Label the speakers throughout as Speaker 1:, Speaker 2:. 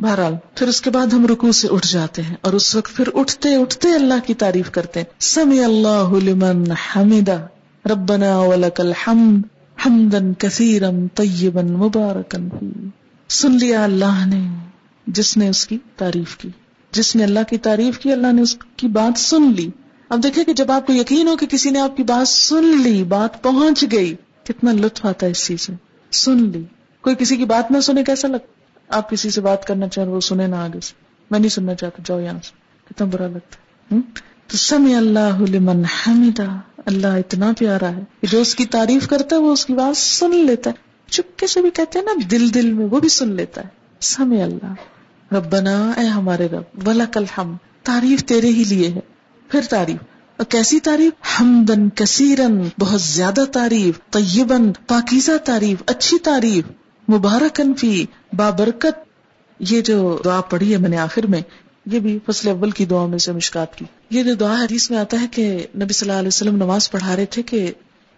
Speaker 1: بہرحال، پھر اس کے بعد ہم رکو سے اٹھ جاتے ہیں اور اس وقت پھر اٹھتے اٹھتے اللہ کی تعریف کرتے ہیں۔ سمی اللہ لمن حمدہ، ربنا ولک الحمد حمدن کثیرن طیبن مبارکن سن لیا اللہ نے، جس نے اس کی تعریف کی۔ جس نے اللہ کی تعریف کی، اللہ نے اس کی بات سن لی۔ اب دیکھیں کہ جب آپ کو یقین ہو کہ کسی نے آپ کی بات سن لی، بات پہنچ گئی، کتنا لطف آتا ہے اس چیز سے سن لی۔ کوئی کسی کی بات نہ سنے، کیسا لگتا آپ کسی سے بات کرنا چاہ رہے وہ سنے نہ آگے سے۔ میں نہیں سننا چاہتا، جاؤ یہاں سے۔ کتنا برا لگتا ہے تو سمی اللہ لمن حمدہ۔ اللہ اتنا پیارا ہے کہ جو اس کی تعریف کرتا ہے، وہ اس کی بات سن لیتا ہے۔ چپکے سے بھی کہتے ہیں نا، دل دل میں وہ بھی سن لیتا ہے۔ سمی اللہ۔ ربنا، اے ہمارے رب، ولک الحمد۔ تعریف تیرے ہی لیے ہے۔ پھر تعریف۔ اور کیسی تعریف؟ ہمدن کثیرن بہت زیادہ تعریف طیبن پاکیزہ تعریف، اچھی تعریف۔ مبارکن فی بابرکت، یہ جو دعا پڑھی ہے میں نے آخر میں، یہ بھی فصل اول کی دعا میں سے مشکات کی۔ یہ جو دعا حدیث میں آتا ہے کہ نبی صلی اللہ علیہ وسلم نماز پڑھا رہے تھے کہ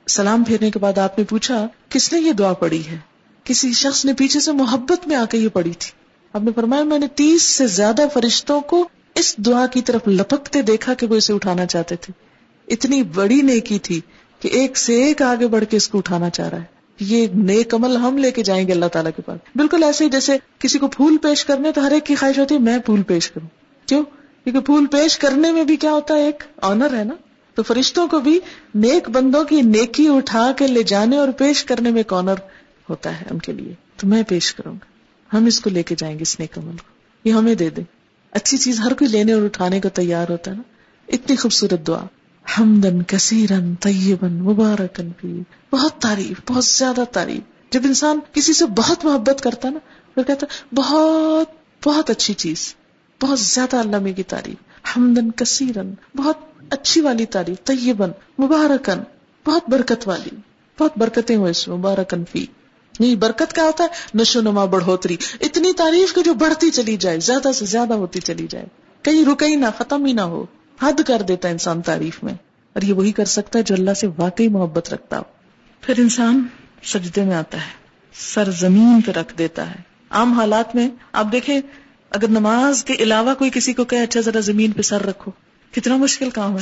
Speaker 1: سلام پھیرنے کے بعد آپ نے پوچھا، کس نے یہ دعا پڑھی ہے؟ کسی شخص نے پیچھے سے محبت میں آ کے یہ پڑھی تھی۔ آپ نے فرمایا، میں نے تیس سے زیادہ فرشتوں کو اس دعا کی طرف لپکتے دیکھا کہ وہ اسے اٹھانا چاہتے تھے۔ اتنی بڑی نیکی تھی کہ ایک سے ایک آگے بڑھ کے اس کو اٹھانا چاہ رہا ہے۔ یہ نیک عمل ہم لے کے جائیں گے اللہ تعالیٰ کے پاس۔ بالکل ایسے ہی جیسے کسی کو پھول پیش کرنے تو ہر ایک کی خواہش ہوتی ہے، میں پھول پیش کروں۔ کیوں؟ کیونکہ پھول پیش کرنے میں بھی کیا ہوتا ہے؟ ایک آنر ہے نا؟ تو فرشتوں کو بھی نیک بندوں کی نیکی اٹھا کے لے جانے اور پیش کرنے میں ایک آنر ہوتا ہے ان کے لیے۔ تو میں پیش کروں گا۔ ہم اس کو لے کے جائیں گے، اس نیک عمل کو۔ یہ ہمیں دے دیں۔ اچھی چیز ہر کوئی لینے اور اٹھانے کو تیار ہوتا ہے نا؟ اتنی خوبصورت دعا۔ ہمدن کثیرن طیبن مبارکن بھی بہت تعریف، بہت زیادہ تعریف۔ جب انسان کسی سے بہت محبت کرتا نا پھر کہتا بہت بہت اچھی چیز۔ بہت زیادہ علامے کی تعریف۔ ہمدن کثیرن بہت اچھی والی تعریف۔ طیبن مبارکن بہت برکت والی۔ بہت برکتیں ہوئے اس مبارکن فی۔ نہیں برکت کیا ہوتا ہے، نشو نما بڑھوتری۔ اتنی تعریف جو بڑھتی چلی جائے، زیادہ سے زیادہ ہوتی چلی جائے۔ کہیں رکے ہی نہ، ختم ہی نہ ہو۔ حد کر دیتا ہے انسان تعریف میں۔ اور یہ وہی کر سکتا ہے جو اللہ سے واقعی محبت رکھتا ہو۔ پھر انسان سجدے میں آتا ہے، سر زمین پہ رکھ دیتا ہے۔ عام حالات میں آپ دیکھیں، اگر نماز کے علاوہ کوئی کسی کو کہ اچھا ذرا زمین پہ سر رکھو، کتنا مشکل کام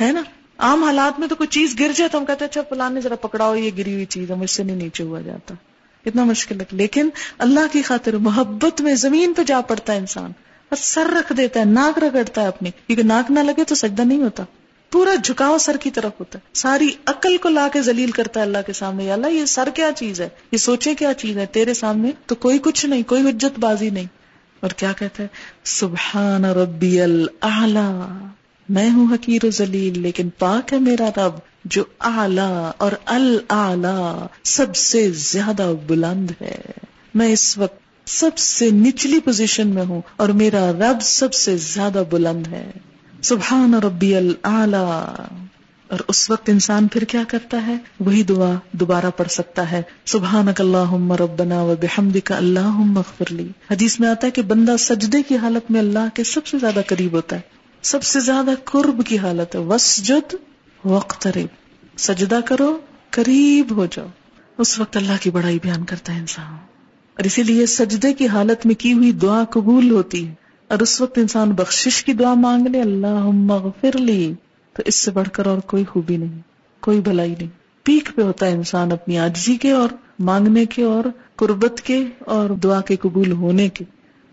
Speaker 1: ہے نا؟ عام حالات میں تو کوئی چیز گر جائے تو ہم کہتے ہیں اچھا پلانے ذرا پکڑاؤ، یہ گری ہوئی چیز ہے، مجھ سے نہیں نیچے ہوا جاتا۔ کتنا مشکل ہے۔ لیکن اللہ کی خاطر محبت میں زمین پہ جا پڑتا ہے انسان۔ اور سر رکھ دیتا ہے، ناک رگڑتا ہے اپنی۔ کیونکہ ناک نہ لگے تو سجدہ نہیں ہوتا۔ پورا جھکاؤ سر کی طرف ہوتا ہے۔ ساری عقل کو لا کے ذلیل کرتا ہے اللہ کے سامنے۔ اللہ، یہ سر کیا چیز ہے؟ یہ سوچے کیا چیز ہے؟ تیرے سامنے تو کوئی کچھ نہیں، کوئی حجت بازی نہیں۔ اور کیا کہتا ہے؟ سبحان ربی اللہ میں ہوں حقیر و ذلیل، لیکن پاک ہے میرا رب جو اعلی اور اللہ سب سے زیادہ بلند ہے۔ میں اس وقت سب سے نچلی پوزیشن میں ہوں اور میرا رب سب سے زیادہ بلند ہے۔ سبحان ربی اللہ اور اس وقت انسان پھر کیا کرتا ہے؟ وہی دعا دوبارہ پڑھ سکتا ہے۔ سبحان اللہ ربنا و بحمد کا اللہ مغفر لی۔ حدیث میں آتا ہے کہ بندہ سجدے کی حالت میں اللہ کے سب سے زیادہ قریب ہوتا ہے۔ سب سے زیادہ قرب کی حالت ہے۔ وسجد وقت سجدہ کرو، قریب ہو جاؤ۔ اس وقت اللہ کی بڑائی بیان کرتا ہے انسان۔ اور اسی لیے سجدے کی حالت میں کی ہوئی دعا قبول ہوتی۔ ہے اور اس وقت انسان بخشش کی دعا مانگ لے اللہ مغفر لی۔ تو اس سے بڑھ کر اور کوئی خوبی نہیں، کوئی بھلائی نہیں۔ پیک پہ ہوتا ہے انسان اپنی آجزی کے اور مانگنے کے اور قربت کے اور دعا کے قبول ہونے کے۔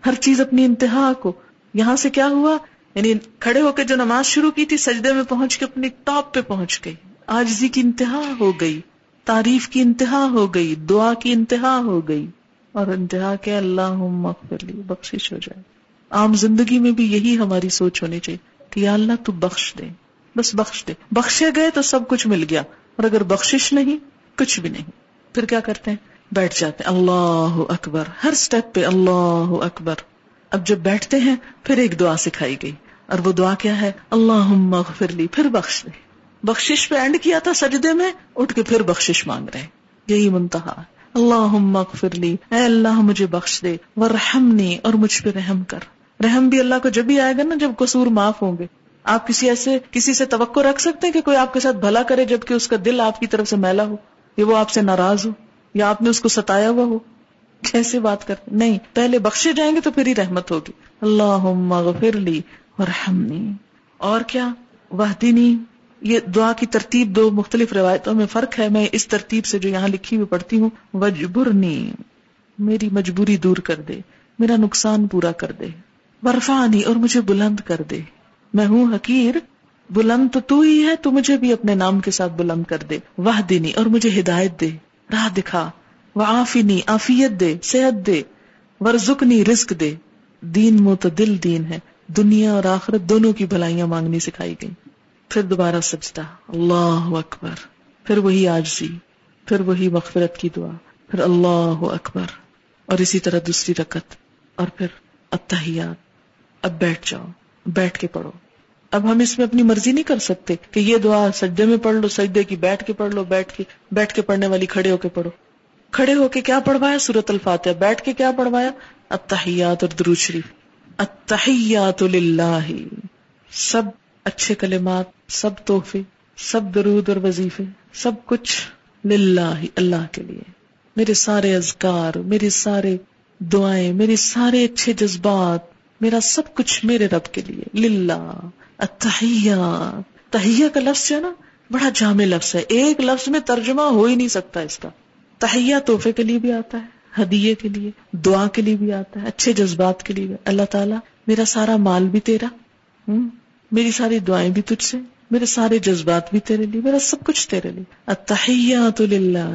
Speaker 1: ہر چیز اپنی انتہا کو۔ یہاں سے کیا ہوا؟ یعنی کھڑے ہو کے جو نماز شروع کی تھی، سجدے میں پہنچ کے اپنی ٹاپ پہ پہنچ گئی۔ آجزی کی انتہا ہو گئی، تعریف کی انتہا ہو گئی، دعا کی انتہا ہو گئی۔ اور انتہا کے اللہ لی بخش ہو جائے۔ عام زندگی میں بھی یہی ہماری سوچ ہونی چاہیے کہ یا اللہ تو بخش دے، بس بخش دے۔ بخشے گئے تو سب کچھ مل گیا، اور اگر بخشش نہیں، کچھ بھی نہیں۔ پھر کیا کرتے ہیں؟ بیٹھ جاتے ہیں۔ اللہ اکبر۔ ہر سٹیپ پہ اللہ اکبر۔ اب جب بیٹھتے ہیں، پھر ایک دعا سکھائی گئی۔ اور وہ دعا کیا ہے؟ اللہ مغفر لی، پھر بخش دے۔ بخشش پہ اینڈ کیا تھا سجدے میں، اٹھ کے پھر بخشش مانگ رہے۔ ہیں یہی منتہا۔ اللہ مغفر لی۔ اے اللہ مجھے بخش دے، ورحمنی اور مجھ پہ رحم کر۔ رحم بھی اللہ کو جب بھی آئے گا نا، جب قصور معاف ہوں گے۔ آپ کسی ایسے، کسی سے توقع رکھ سکتے ہیں کہ کوئی آپ کے ساتھ بھلا کرے جبکہ اس کا دل آپ کی طرف سے میلا ہو، یا وہ آپ سے ناراض ہو، یا آپ نے اس کو ستایا ہوا ہو۔ کیسے بات کر، نہیں، پہلے بخشے جائیں گے تو پھر ہی رحمت ہوگی۔ اللہ غفر لی، ورحمنی۔ اور کیا؟ وحدینی۔ یہ دعا کی ترتیب دو مختلف روایتوں میں فرق ہے۔ میں اس ترتیب سے جو یہاں لکھی ہوئی پڑھتی ہوں وجبرنی میری مجبوری دور کر دے، میرا نقصان پورا کر دے ورفانی اور مجھے بلند کر دے۔ میں ہوں حقیر، بلند تو تو ہی ہے، تو مجھے بھی اپنے نام کے ساتھ بلند کر دے۔ وہ دینی اور مجھے ہدایت دے، راہ دکھا۔ وہ آفینی آفیت دے، صحت دے۔ ورژنی رزق دے۔ دین معتدل دین ہے۔ دنیا اور آخرت دونوں کی بھلائیاں مانگنی سکھائی گئی پھر دوبارہ سجدہ۔ اللہ اکبر۔ پھر وہی آجزی پھر وہی مغفرت کی دعا۔ پھر اللہ اکبر۔ اور اسی طرح دوسری رکت اور پھر اتحیات اب بیٹھ جاؤ۔ بیٹھ کے پڑھو۔ اب ہم اس میں اپنی مرضی نہیں کر سکتے کہ یہ دعا سجدے میں پڑھ لو، سجدے کی بیٹھ کے پڑھ لو، بیٹھ کے بیٹھ کے پڑھنے والی کھڑے ہو کے پڑھو۔ کھڑے ہو کے کیا پڑھوایا؟ سورت الفاتحہ۔ بیٹھ کے کیا پڑھوایا؟ اتحیات اور درود شریف۔ اتحیات للہ۔ سب اچھے کلمات، سب تحفے، سب درود اور وظیفے، سب کچھ للہ اللہ کے لیے۔ میرے سارے اذکار، میرے سارے دعائیں، میرے سارے اچھے جذبات، میرا سب کچھ میرے رب کے لیے۔ للہ تہیا کا لفظ ہے نا، بڑا جامع لفظ ہے۔ ایک لفظ میں ترجمہ ہو ہی نہیں سکتا اس کا۔ تہیا تحفے کے لیے بھی آتا ہے، ہدیے کے لیے، دعا کے لیے بھی آتا ہے، اچھے جذبات کے لیے بھی۔ اللہ تعالیٰ، میرا سارا مال بھی تیرا۔ ہوں میری ساری دعائیں بھی تجھ سے، میرے سارے جذبات بھی تیرے لیے، میرا سب کچھ تیرے لیے۔ اتحیات للہ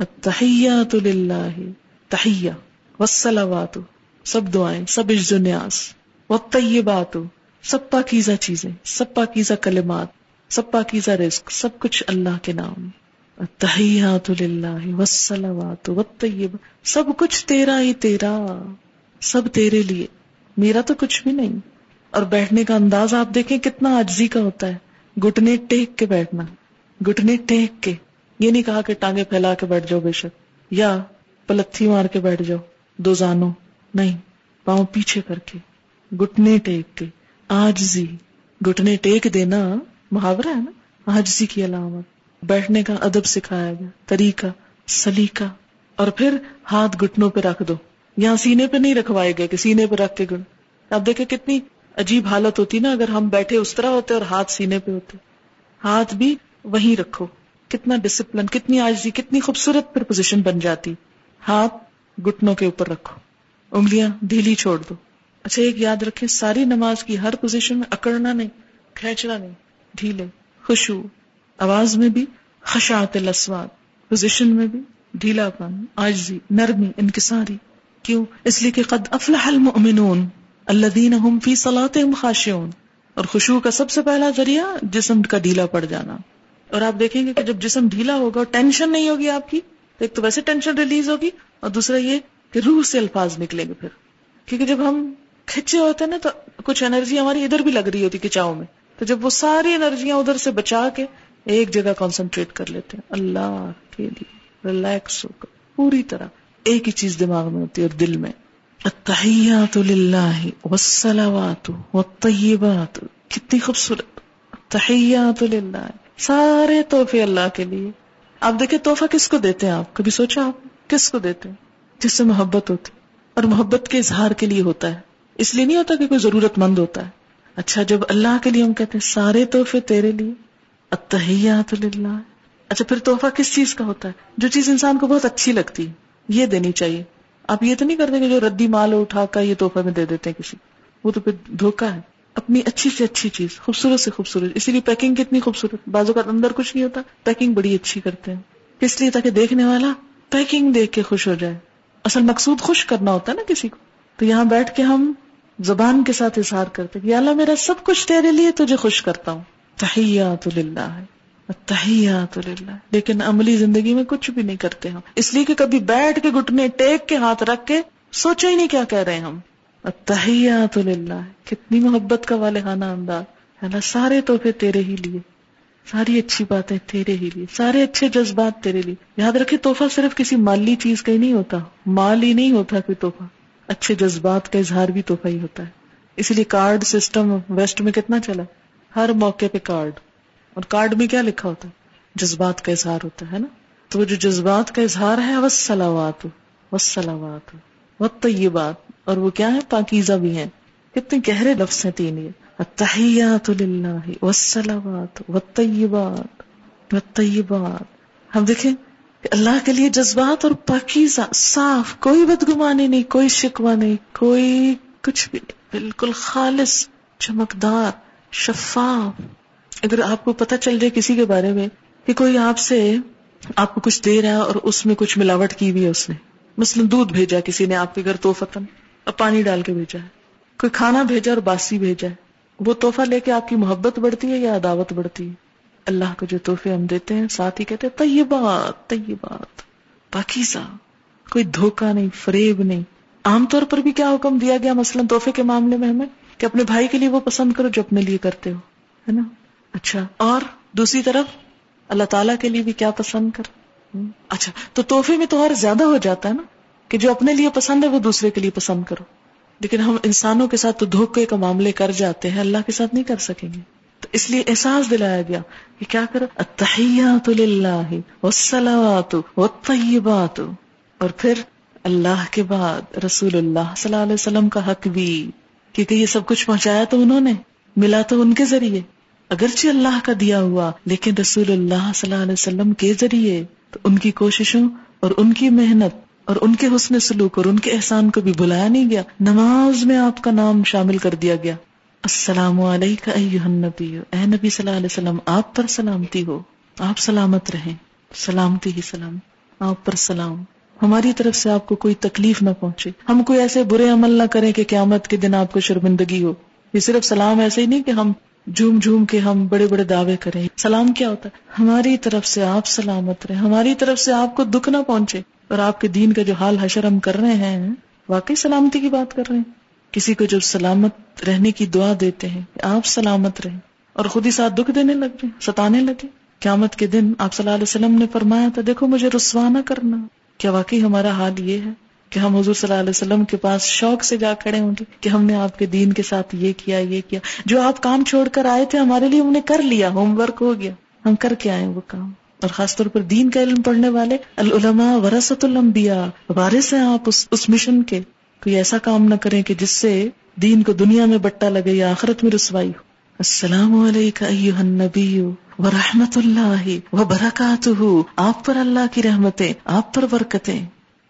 Speaker 1: اتحیات للہ، تحیہ۔ والصلوات، سب دعائیں، سب عجز و نیاز۔ والطیبات، سب پاکیزہ چیزیں، سب پاکیزہ کلمات، سب پاکیزہ رزق، سب کچھ اللہ کے نام۔ تحیات للہ، والصلوات، والطیب۔ سب کچھ تیرا ہی تیرا، سب تیرے لیے۔ میرا تو کچھ بھی نہیں۔ اور بیٹھنے کا انداز آپ دیکھیں کتنا عجزی کا ہوتا ہے۔ گٹنے ٹیک کے بیٹھنا گٹنے ٹیک کے۔ یہ نہیں کہا کہ ٹانگے پھیلا کے بیٹھ جاؤ بے شک، یا پلتھی مار کے بیٹھ جاؤ، دو زانو نہیں، پاؤں پیچھے کر کے۔ گٹنے ٹیک کے۔ آجزی گٹنے ٹیک دینا محاورہ ہے نا؟ آجزی کی علامت۔ بیٹھنے کا ادب سکھایا گیا، طریقہ، سلیقہ۔ اور پھر ہاتھ گٹنوں پہ رکھ دو۔ یہاں سینے پہ نہیں رکھوائے گئے کہ سینے پہ رکھ کے گن اب دیکھیں کتنی عجیب حالت ہوتی نا، اگر ہم بیٹھے اس طرح ہوتے اور ہاتھ سینے پہ ہوتے۔ ہاتھ بھی وہیں رکھو۔ کتنا ڈسپلن کتنی آجزی کتنی خوبصورت پھر پوزیشن بن جاتی۔ ہاتھ گٹنوں کے اوپر رکھو۔ انگلیاں ڈھیلی چھوڑ دو۔ اچھا ایک یاد رکھے ساری نماز کی ہر پوزیشن میں اکڑنا نہیں، کھینچنا نہیں، ڈھیلے خوشبو آواز میں بھی خشاط لسواد پوزیشن میں بھی ڈھیلا پن آجزی نرمی، انکساری۔ کیوں؟ اس لیے کہ قد افلح المؤمنون۔ الذين هم في صلاتهم خاشعون۔ اور خوشبو کا سب سے پہلا ذریعہ جسم کا ڈھیلا پڑ جانا۔ اور آپ دیکھیں گے کہ جب جسم ڈھیلا ہوگا ٹینشن نہیں ہوگی آپ کی ایک تو ویسے ٹینشن ریلیز ہوگی اور دوسرا یہ کہ روح سے الفاظ نکلیں گے پھر۔ کیونکہ جب ہم کھچے ہوتے ہیں نا تو کچھ انرجی ہماری ادھر بھی لگ رہی ہوتی کچاؤ میں۔ تو جب وہ ساری انرجیاں ادھر سے بچا کے ایک جگہ کانسنٹریٹ کر لیتے ہیں۔ اللہ کے لیے ریلیکس ہو کر، پوری طرح ایک ہی چیز دماغ میں ہوتی ہے اور دل میں۔ التحیات للہ والصلوات والطیبات کتنی خوبصورت. تحیات للہ سارے تحفے اللہ کے لیے. آپ دیکھیں تحفہ کس کو دیتے ہیں آپ؟ کبھی سوچا آپ؟ کس کو دیتے ہیں؟ جس سے محبت ہوتی. اور محبت کے اظہار کے لیے ہوتا ہے. اس لیے نہیں ہوتا کہ کوئی ضرورت مند ہوتا ہے. اچھا جب اللہ کے لیے ہم کہتے ہیں سارے تحفے تیرے لیے. اتحیات للہ اچھا پھر تحفہ کس چیز کا ہوتا ہے؟ جو چیز انسان کو بہت اچھی لگتی ہے. یہ دینی چاہیے. آپ یہ تو نہیں کرتے کہ جو ردی مال اٹھا کر یہ تحفہ میں دے دیتے ہیں کسی وہ تو پھر دھوکا ہے۔ اپنی اچھی سے اچھی چیز، خوبصورت سے خوبصورت۔ اسی لیے پیکنگ کتنی خوبصورت۔ بازو کا اندر کچھ نہیں ہوتا۔ پیکنگ بڑی اچھی کرتے ہیں۔ اس لیے؟ تاکہ دیکھنے والا پیکنگ دیکھ کے خوش ہو جائے۔ اصل مقصود خوش کرنا ہوتا ہے نا کسی کو۔ تو یہاں بیٹھ کے ہم زبان کے ساتھ اظہار کرتے یا اللہ میرا سب کچھ تیرے لیے تجھے خوش کرتا ہوں۔ تحیات للہ۔ ہے تحیات للہ۔ لیکن عملی زندگی میں کچھ بھی نہیں کرتے ہم۔ اس لیے کہ کبھی بیٹھ کے گٹنے ٹیک کے ہاتھ رکھ کے سوچا ہی نہیں کیا کہہ رہے ہیں ہم۔ تحیات للہ۔ کتنی محبت کا والے انداز۔ اللہ، سارے تحفے تیرے ہی لیے۔ ساری اچھی باتیں تیرے ہی لیے۔ سارے اچھے جذبات تیرے لیے۔ یاد رکھے تحفہ صرف کسی مالی چیز کا ہی نہیں ہوتا۔ مال ہی نہیں ہوتا کوئی تحفہ۔ اچھے جذبات کا اظہار بھی تحفہ ہی ہوتا ہے۔ اسی لیے کارڈ سسٹم ویسٹ میں کتنا چلا؟ ہر موقع پہ کارڈ۔ اور کارڈ میں کیا لکھا ہوتا ہے؟ جذبات کا اظہار ہوتا ہے نا؟ تو وہ جو جذبات کا اظہار ہے وہ سلاوات والسلامات والطیبات اور وہ کیا ہے؟ پاکیزہ بھی ہیں۔ کتنے گہرے لفظ ہیں تین یہ۔ التحیات للہ والسلامات والطیبات والطیبات ہم دیکھیں کہ اللہ کے لیے جذبات اور پاکیزہ، صاف، کوئی بدگمانی نہیں، کوئی شکوہ نہیں، کوئی کچھ بھی نہیں۔ بالکل خالص، چمکدار، شفاف۔ اگر آپ کو پتہ چل جائے کسی کے بارے میں کہ کوئی آپ سے آپ کو کچھ دے رہا ہے اور اس میں کچھ ملاوٹ کی ہوئی ہے اس نے، مثلاً دودھ بھیجا، کسی نے آپ کے گھر توفتن اور پانی ڈال کے بھیجا ہے، کوئی کھانا بھیجا اور باسی بھیجا ہے، وہ توحفہ لے کے آپ کی محبت بڑھتی ہے یا عداوت بڑھتی ہے؟ اللہ کو جو تحفے ہم دیتے ہیں، ساتھ ہی کہتے ہیں، طیبات طیبات، پاکیزہ، کوئی دھوکہ نہیں، فریب نہیں۔ عام طور پر بھی کیا حکم دیا گیا مثلاً تحفے کے معاملے میں ہمیں؟ کہ اپنے بھائی کے لیے وہ پسند کرو جو اپنے لیے کرتے ہو، ہے نا؟ اچھا۔ اور دوسری طرف اللہ تعالیٰ کے لیے بھی کیا پسند کر؟ اچھا تو تحفے میں تو اور زیادہ ہو جاتا ہے نا کہ جو اپنے لیے پسند ہے وہ دوسرے کے لیے پسند کرو۔ لیکن ہم انسانوں کے ساتھ تو دھوکے کا معاملے کر جاتے ہیں اللہ کے ساتھ نہیں کر سکیں گے۔ تو اس لیے احساس دلایا گیا کہ کیا کرو؟ اتحیات للہ والصلوات والطیبات۔ اور پھر اللہ کے بعد رسول اللہ صلی اللہ علیہ وسلم کا حق بھی کیونکہ یہ سب کچھ پہنچایا تو انہوں نے ملا تو ان کے ذریعے۔ اگرچہ اللہ کا دیا ہوا، لیکن رسول اللہ صلی اللہ علیہ وسلم کے ذریعے تو ان کی کوششوں اور ان کی محنت اور ان کے حسن سلوک اور ان کے احسان کو بھی بلایا نہیں گیا۔ نماز میں آپ کا نام شامل کر دیا گیا۔ السلام علیکم النبی، اے نبی صلی اللہ علیہ وسلم، آپ پر سلامتی ہو، آپ سلامت رہیں، سلامتی ہی سلام، آپ پر سلام۔ ہماری طرف سے آپ کو کوئی تکلیف نہ پہنچے۔ ہم کوئی ایسے برے عمل نہ کریں کہ قیامت کے دن آپ کو شرمندگی ہو۔ یہ صرف سلام ایسے ہی نہیں کہ ہم جھوم جھوم کے ہم بڑے بڑے دعوے کریں۔ سلام کیا ہوتا ہے؟ ہماری طرف سے آپ سلامت رہے ہماری طرف سے آپ کو دکھ نہ پہنچے۔ اور آپ کے دین کا جو حال حشر ہم کر رہے ہیں، واقعی سلامتی کی بات کر رہے ہیں۔ کسی کو جب سلامت رہنے کی دعا دیتے ہیں، آپ سلامت رہیں۔ اور خود ہی ساتھ دکھ دینے لگ گئے ستانے لگے قیامت کے دن آپ صلی اللہ علیہ وسلم نے فرمایا تھا، دیکھو مجھے رسوا نہ کرنا۔ کیا واقعی ہمارا حال یہ ہے؟ کہ ہم حضور صلی اللہ علیہ وسلم کے پاس شوق سے جا کھڑے ہوں گے کہ ہم نے آپ کے دین کے ساتھ یہ کیا یہ کیا۔ جو آپ کام چھوڑ کر آئے تھے ہمارے لیے ہم نے کر لیا ہوم ورک ہو گیا۔ ہم کر کے آئے وہ کام۔ اور خاص طور پر دین کا علم پڑھنے والے العلماء ورثت الانبیاء وارث ہیں آپ اس, اس مشن کے۔ کوئی ایسا کام نہ کریں کہ جس سے دین کو دنیا میں بٹا لگے یا آخرت میں رسوائی ہو۔ السلام علیکم ایوہ النبی ورحمت اللہ وبرکاتہ۔ آپ پر اللہ کی رحمتیں آپ پر برکتیں۔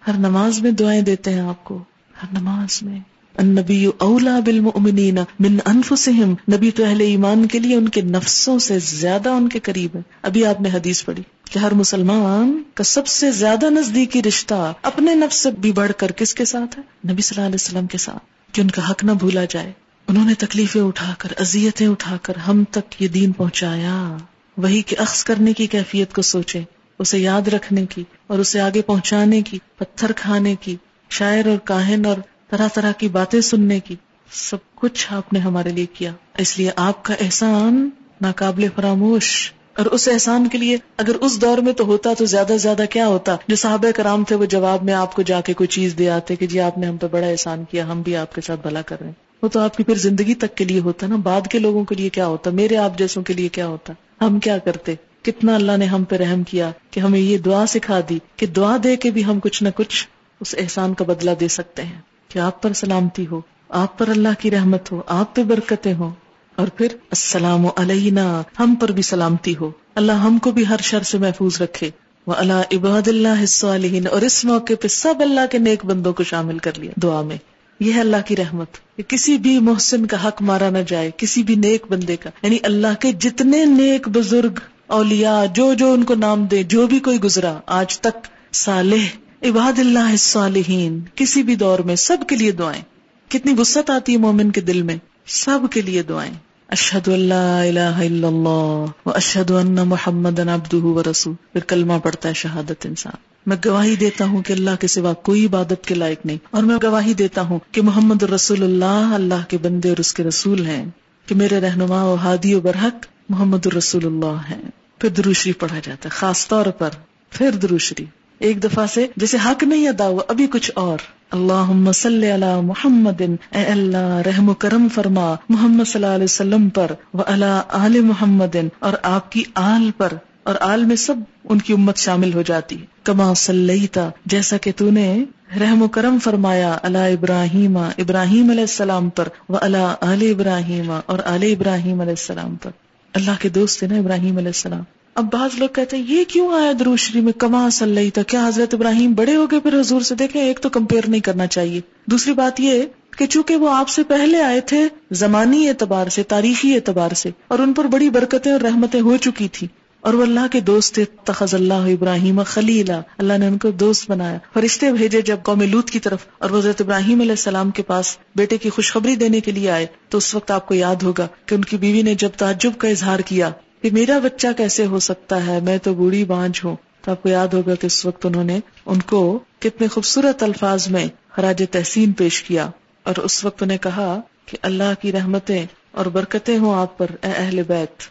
Speaker 1: ہر نماز میں دعائیں دیتے ہیں آپ کو۔ ہر نماز میں۔ النبی اولا بالمؤمنین من انفسہم۔ نبی تو اہل ایمان کے لیے ان کے نفسوں سے زیادہ ان کے قریب ہے ابھی آپ نے حدیث پڑھی کہ ہر مسلمان کا سب سے زیادہ نزدیکی رشتہ اپنے نفس سے بھی بڑھ کر کس کے ساتھ ہے؟ نبی صلی اللہ علیہ وسلم کے ساتھ۔ کہ ان کا حق نہ بھولا جائے۔ انہوں نے تکلیفیں اٹھا کر، اذیتیں اٹھا کر ہم تک یہ دین پہنچایا۔ وہی کہ اخذ کرنے کی کیفیت کو سوچیں۔ اسے یاد رکھنے کی اور اسے آگے پہنچانے کی، پتھر کھانے کی، شاعر اور کاہن اور طرح طرح کی باتیں سننے کی۔ سب کچھ آپ نے ہمارے لیے کیا۔ اس لیے آپ کا احسان ناقابل فراموش۔ اور اس احسان کے لیے اگر اس دور میں تو ہوتا تو زیادہ سے زیادہ کیا ہوتا؟ جو صحابہ کرام تھے وہ جواب میں آپ کو جا کے کوئی چیز دے آتے کہ جی آپ نے ہم پہ بڑا احسان کیا، ہم بھی آپ کے ساتھ بھلا کر رہے ہیں۔ وہ تو آپ کی پھر زندگی تک کے لیے ہوتا نا۔ بعد کے لوگوں کے لیے کیا ہوتا؟ میرے آپ جیسوں کے لیے کیا ہوتا؟ ہم کیا کرتے؟ کتنا اللہ نے ہم پہ رحم کیا کہ ہمیں یہ دعا سکھا دی کہ دعا دے کے بھی ہم کچھ نہ کچھ اس احسان کا بدلہ دے سکتے ہیں کہ آپ پر سلامتی ہو، آپ پر اللہ کی رحمت ہو، آپ پہ برکتیں ہو اور پھر، السلام علینا، ہم پر بھی سلامتی ہو۔ اللہ ہم کو بھی ہر شر سے محفوظ رکھے۔ وہ اللہ عباد اللہ اور اس موقع پہ سب اللہ کے نیک بندوں کو شامل کر لیا۔ دعا میں، یہ ہے اللہ کی رحمت۔ کہ کسی بھی محسن کا حق مارا نہ جائے، کسی بھی نیک بندے کا۔ یعنی اللہ کے جتنے نیک بزرگ اولیاء، جو جو ان کو نام دے، جو بھی کوئی گزرا، آج تک صالح، عباد اللہ صالحین کسی بھی دور میں سب کے لیے دعائیں۔ کتنی وسط آتی ہے مومن کے دل میں، سب کے لیے دعائیں۔ اشد اللہ الہ الا اللہ و اشد ان محمد عبدہ و رسول پھر کلمہ پڑتا ہے شہادت انسان۔ میں گواہی دیتا ہوں کہ اللہ کے سوا کوئی عبادت کے لائق نہیں۔ اور میں گواہی دیتا ہوں کہ محمد رسول اللہ اللہ کے بندے اور اس کے رسول ہیں۔ کہ میرے رہنما و ہادی و برحق محمد الرسول اللہ ہیں۔ پھر دروشری پڑھا جاتا ہے، خاص طور پر پھر دروشری۔ ایک دفعہ سے جیسے حق نہیں ادا ہوا، ابھی کچھ اور۔ اللہ صلی اللہ محمد اے اللہ، رحم و کرم فرما۔ محمد صلی اللہ علیہ وسلم پر، و اللہ آل محمد اور آپ کی آل پر۔ اور آل میں سب ان کی امت شامل ہو جاتی۔ کما صلیتا جیسا کہ تو نے رحم و کرم فرمایا اللہ ابراہیم ابراہیم علیہ السلام پر، و اللہ عل ابراہیم، اور علیہ ابراہیم علیہ السلام پر۔ اللہ کے دوست نا ابراہیم علیہ السلام۔ اب بعض لوگ کہتے ہیں، یہ کیوں آیا دروشری میں؟ کما صلی تھا کیا حضرت ابراہیم بڑے ہو گئے پھر حضور سے؟ دیکھیں، ایک تو کمپیئر نہیں کرنا چاہیے۔ دوسری بات یہ کہ چونکہ وہ آپ سے پہلے آئے تھے، زمانی اعتبار سے، تاریخی اعتبار سے، اور ان پر بڑی برکتیں اور رحمتیں ہو چکی تھی اور وہ اللہ کے دوست تھے تخذ اللہ ابراہیم خلیلا۔ اللہ نے ان کو دوست بنایا۔ فرشتے بھیجے جب قوم لوت کی طرف اور حضرت ابراہیم علیہ السلام کے پاس بیٹے کی خوشخبری دینے کے لیے آئے، تو اس وقت آپ کو یاد ہوگا کہ ان کی بیوی نے جب تعجب کا اظہار کیا کہ میرا بچہ کیسے ہو سکتا ہے، میں تو بوڑھی بانج ہوں۔ تو آپ کو یاد ہوگا کہ اس وقت انہوں نے ان کو کتنے خوبصورت الفاظ میں خراج تحسین پیش کیا۔ اور اس وقت انہیں کہا کہ اللہ کی رحمتیں اور برکتیں ہوں آپ پر، اے اہل بیت۔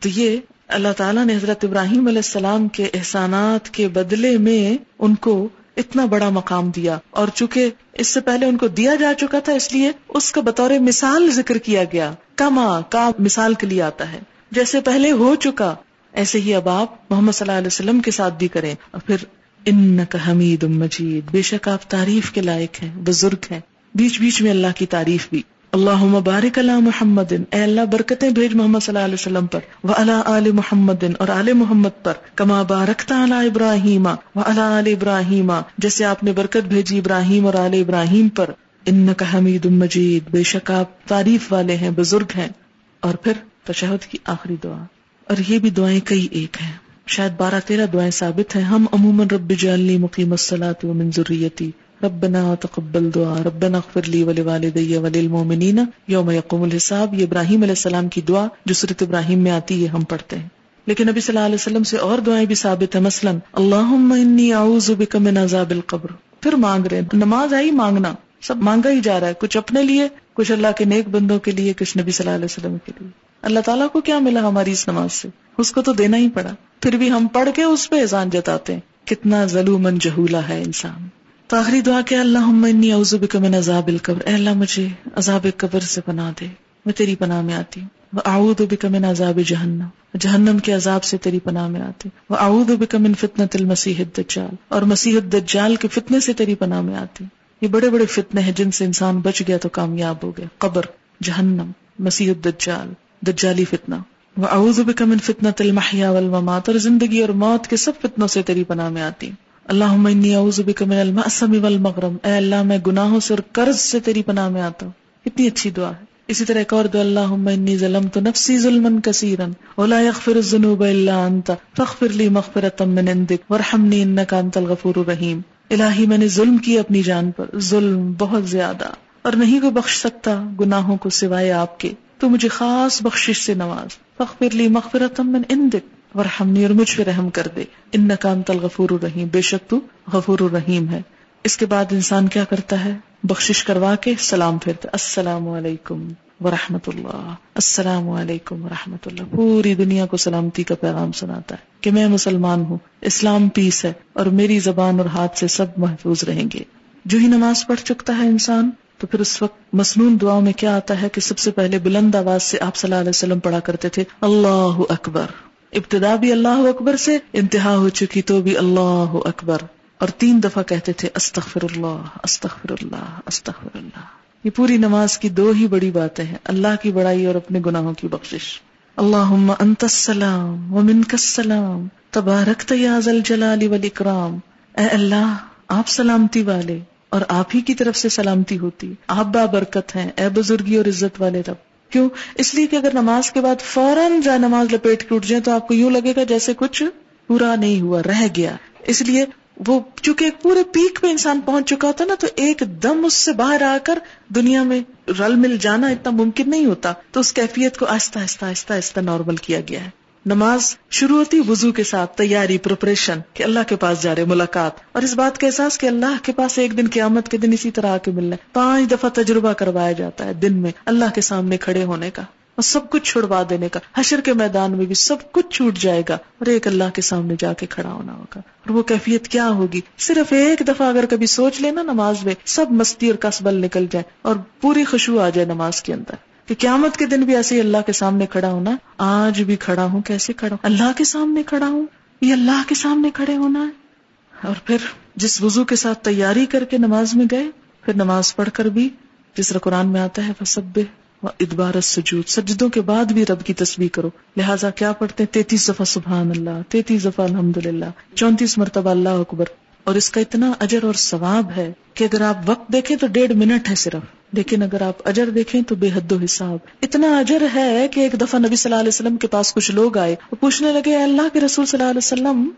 Speaker 1: تو یہ اللہ تعالیٰ نے حضرت ابراہیم علیہ السلام کے احسانات کے بدلے میں ان کو اتنا بڑا مقام دیا اور چونکہ اس سے پہلے ان کو دیا جا چکا تھا، اس لیے اس کا بطور مثال ذکر کیا گیا۔ کما، کا مثال کے لیے آتا ہے۔ جیسے پہلے ہو چکا، ایسے ہی اب آپ محمد صلی اللہ علیہ وسلم کے ساتھ بھی کریں۔ اور پھر ان کا حمید مجید، بے شک آپ تعریف کے لائق ہیں، بزرگ ہیں۔ بیچ بیچ میں اللہ کی تعریف بھی۔ اللہ مبارک اللہ محمد اے اللہ برکتیں بھیج محمد صلی اللہ علیہ وسلم پر و اللہ عل محمد اور عل محمد پر کما بارکتا اللہ ابراہیم و اللہ عل ابراہیم جیسے آپ نے برکت بھیجی ابراہیم اور عل ابراہیم پر ان کا حمید مجید بے شک آپ تعریف والے ہیں بزرگ ہیں اور پھر تشہد کی آخری دعا اور یہ بھی دعائیں کئی ایک ہیں شاید بارہ تیرہ دعائیں ثابت ہیں ہم عموماً رب جعلنی مقیم الصلاۃ ومن ذریتی ربنا تقبل دعا. ربنا اغفر لی ولوالدی وللمؤمنین یوم یقوم الحساب، یہ ابراہیم علیہ السلام کی دعا جو سورۃ ابراہیم میں آتی ہے، ہم پڑھتے ہیں۔ لیکن نبی صلی اللہ علیہ وسلم سے اور دعائیں بھی ثابت ہیں۔ مثلا، اللہم انی اعوذ بک من عذاب القبر۔ پھر مانگ رہے ہیں۔ نماز آئی، مانگنا۔ سب مانگا ہی جا رہا ہے۔ کچھ اپنے لیے، کچھ اللہ کے نیک بندوں کے لیے، کچھ نبی صلی اللہ علیہ وسلم کے لیے۔ اللہ تعالیٰ کو کیا ملا ہماری اس نماز سے؟ اس کو تو دینا ہی پڑا۔ پھر بھی ہم پڑھ کے اس پہ احسان جتاتے ہیں۔ کتنا ظلم جہولا ہے انسان۔ تو آخری دعا کہ اللہ من عذاب القبر۔ اے اللہ، مجھے عذاب قبر سے بنا دے، میں تیری پناہ میں آتی ہوں۔ وہ آؤد من عذاب جہنم۔ جہنم کے عذاب سے تیری پناہ میں آتی وہ آؤد من فتنة المسیح الدجال۔ اور مسیح الدجال کے فتنے سے تیری پناہ میں آتی یہ بڑے بڑے فتنے ہیں جن سے انسان بچ گیا تو کامیاب ہو گیا۔ قبر، جہنم، مسیح الدجال، دجالی فتنا وہ اعوذ بک من فتنة المحیا والممات۔ اور زندگی اور موت کے سب فتنوں سے تیری پناہ میں آتی اللہم انی اعوذ بک من المأسم والمغرم۔ اے اللہ، میں گناہوں سے اور قرض سے تیری پناہ میں آتا ہوں۔ کتنی اچھی دعا ہے۔ اسی طرح ایک اور دعا، اللہم انی ظلمت نفسی ظلما کثیرا ولا یغفر الذنوب الا انت فاغفر لی مغفرتا من عندک وارحمنی انکا انت الغفور الرحیم۔ الہی، میں نے ظلم کی اپنی جان پر۔ ظلم بہت زیادہ۔ اور نہیں کوئی بخش سکتا گناہوں کو سوائے آپ کے۔ تو مجھے خاص بخشش سے نواز۔ فخر لی مغفرت من اندک ورحمنی اور مجھ پہ رحم کر دے۔ ان نقام تل غفور الرحیم، بے شک تو غفور الرحیم ہے۔ اس کے بعد انسان کیا کرتا ہے؟ بخشش کروا کے سلام پھرتا السلام علیکم ورحمۃ اللہ۔ السلام علیکم و اللہ۔ پوری دنیا کو سلامتی کا پیغام سناتا ہے کہ میں مسلمان ہوں، اسلام پیس ہے اور میری زبان اور ہاتھ سے سب محفوظ رہیں گے۔ جو ہی نماز پڑھ چکتا ہے انسان، تو پھر اس وقت مصنون دعاؤں میں کیا آتا ہے کہ سب سے پہلے بلند آواز سے آپ صلی اللہ علیہ وسلم پڑھا کرتے تھے۔ اللہ اکبر۔ ابتدا بھی اللہ اکبر سے، انتہا ہو چکی تو بھی اللہ اکبر۔ اور تین دفعہ کہتے تھے استغفر اللہ استغفر اللہ استغفر اللہ یہ پوری نماز کی دو ہی بڑی باتیں ہیں، اللہ کی بڑائی اور اپنے گناہوں کی بخشش۔ اللہ انت السلام ومنک السلام تبارک تیاز الجلال والاکرام۔ اے اللہ، آپ سلامتی والے اور آپ ہی کی طرف سے سلامتی ہوتی۔ آپ با برکت ہیں، اے بزرگی اور عزت والے رب۔ کیوں؟ اس لیے کہ اگر نماز کے بعد فوراً جائے نماز لپیٹ کے اٹھ جائیں تو آپ کو یوں لگے گا جیسے کچھ پورا نہیں ہوا، رہ گیا۔ اس لیے وہ چونکہ ایک پورے پیک پہ انسان پہنچ چکا ہوتا نا، تو ایک دم اس سے باہر آ کر دنیا میں رل مل جانا اتنا ممکن نہیں ہوتا۔ تو اس کیفیت کو آہستہ آہستہ آہستہ آہستہ نارمل کیا گیا ہے۔ نماز شروع ہوتی وضو کے ساتھ، تیاری پروپریشن کہ اللہ کے پاس جا رہے ملاقات۔ اور اس بات کا احساس کہ اللہ کے پاس ایک دن قیامت کے دن اسی طرح آ کے ملنا ہے۔ پانچ دفعہ تجربہ کروایا جاتا ہے دن میں اللہ کے سامنے کھڑے ہونے کا اور سب کچھ چھڑوا دینے کا۔ حشر کے میدان میں بھی سب کچھ چھوٹ جائے گا اور ایک اللہ کے سامنے جا کے کھڑا ہونا ہوگا۔ اور وہ کیفیت کیا ہوگی؟ صرف ایک دفعہ اگر کبھی سوچ لینا نماز میں، سب مستی اور کسبل نکل جائے اور پوری خوشبو آ جائے نماز کے اندر۔ کہ قیامت کے دن بھی ایسے ہی اللہ کے سامنے کھڑا ہونا، آج بھی کھڑا ہوں، کیسے کھڑا ہوں؟ اللہ کے سامنے کھڑا ہوں، یہ اللہ کے سامنے کھڑے ہونا ہے۔ اور پھر جس وضو کے ساتھ تیاری کر کے نماز میں گئے، پھر نماز پڑھ کر بھی جس طرح قرآن میں آتا ہے فسب ادبار سجود سجدوں کے بعد بھی رب کی تصویر کرو۔ لہٰذا کیا پڑھتے ہیں؟ تینتیس دفعہ سبحان اللہ، تینتیس دفعہ الحمد للہ چونتیس مرتبہ اللہ اکبر۔ اور اس کا اتنا اجر اور ثواب ہے کہ اگر آپ وقت دیکھیں تو ڈیڑھ منٹ ہے صرف۔ لیکن اگر آپ اجر دیکھیں تو بے حد و حساب۔ اتنا اجر ہے کہ ایک دفعہ نبی صلی اللہ علیہ وسلم کے پاس کچھ لوگ آئے وہ پوچھنے لگے اللہ کے رسول صلی اللہ علیہ وسلم،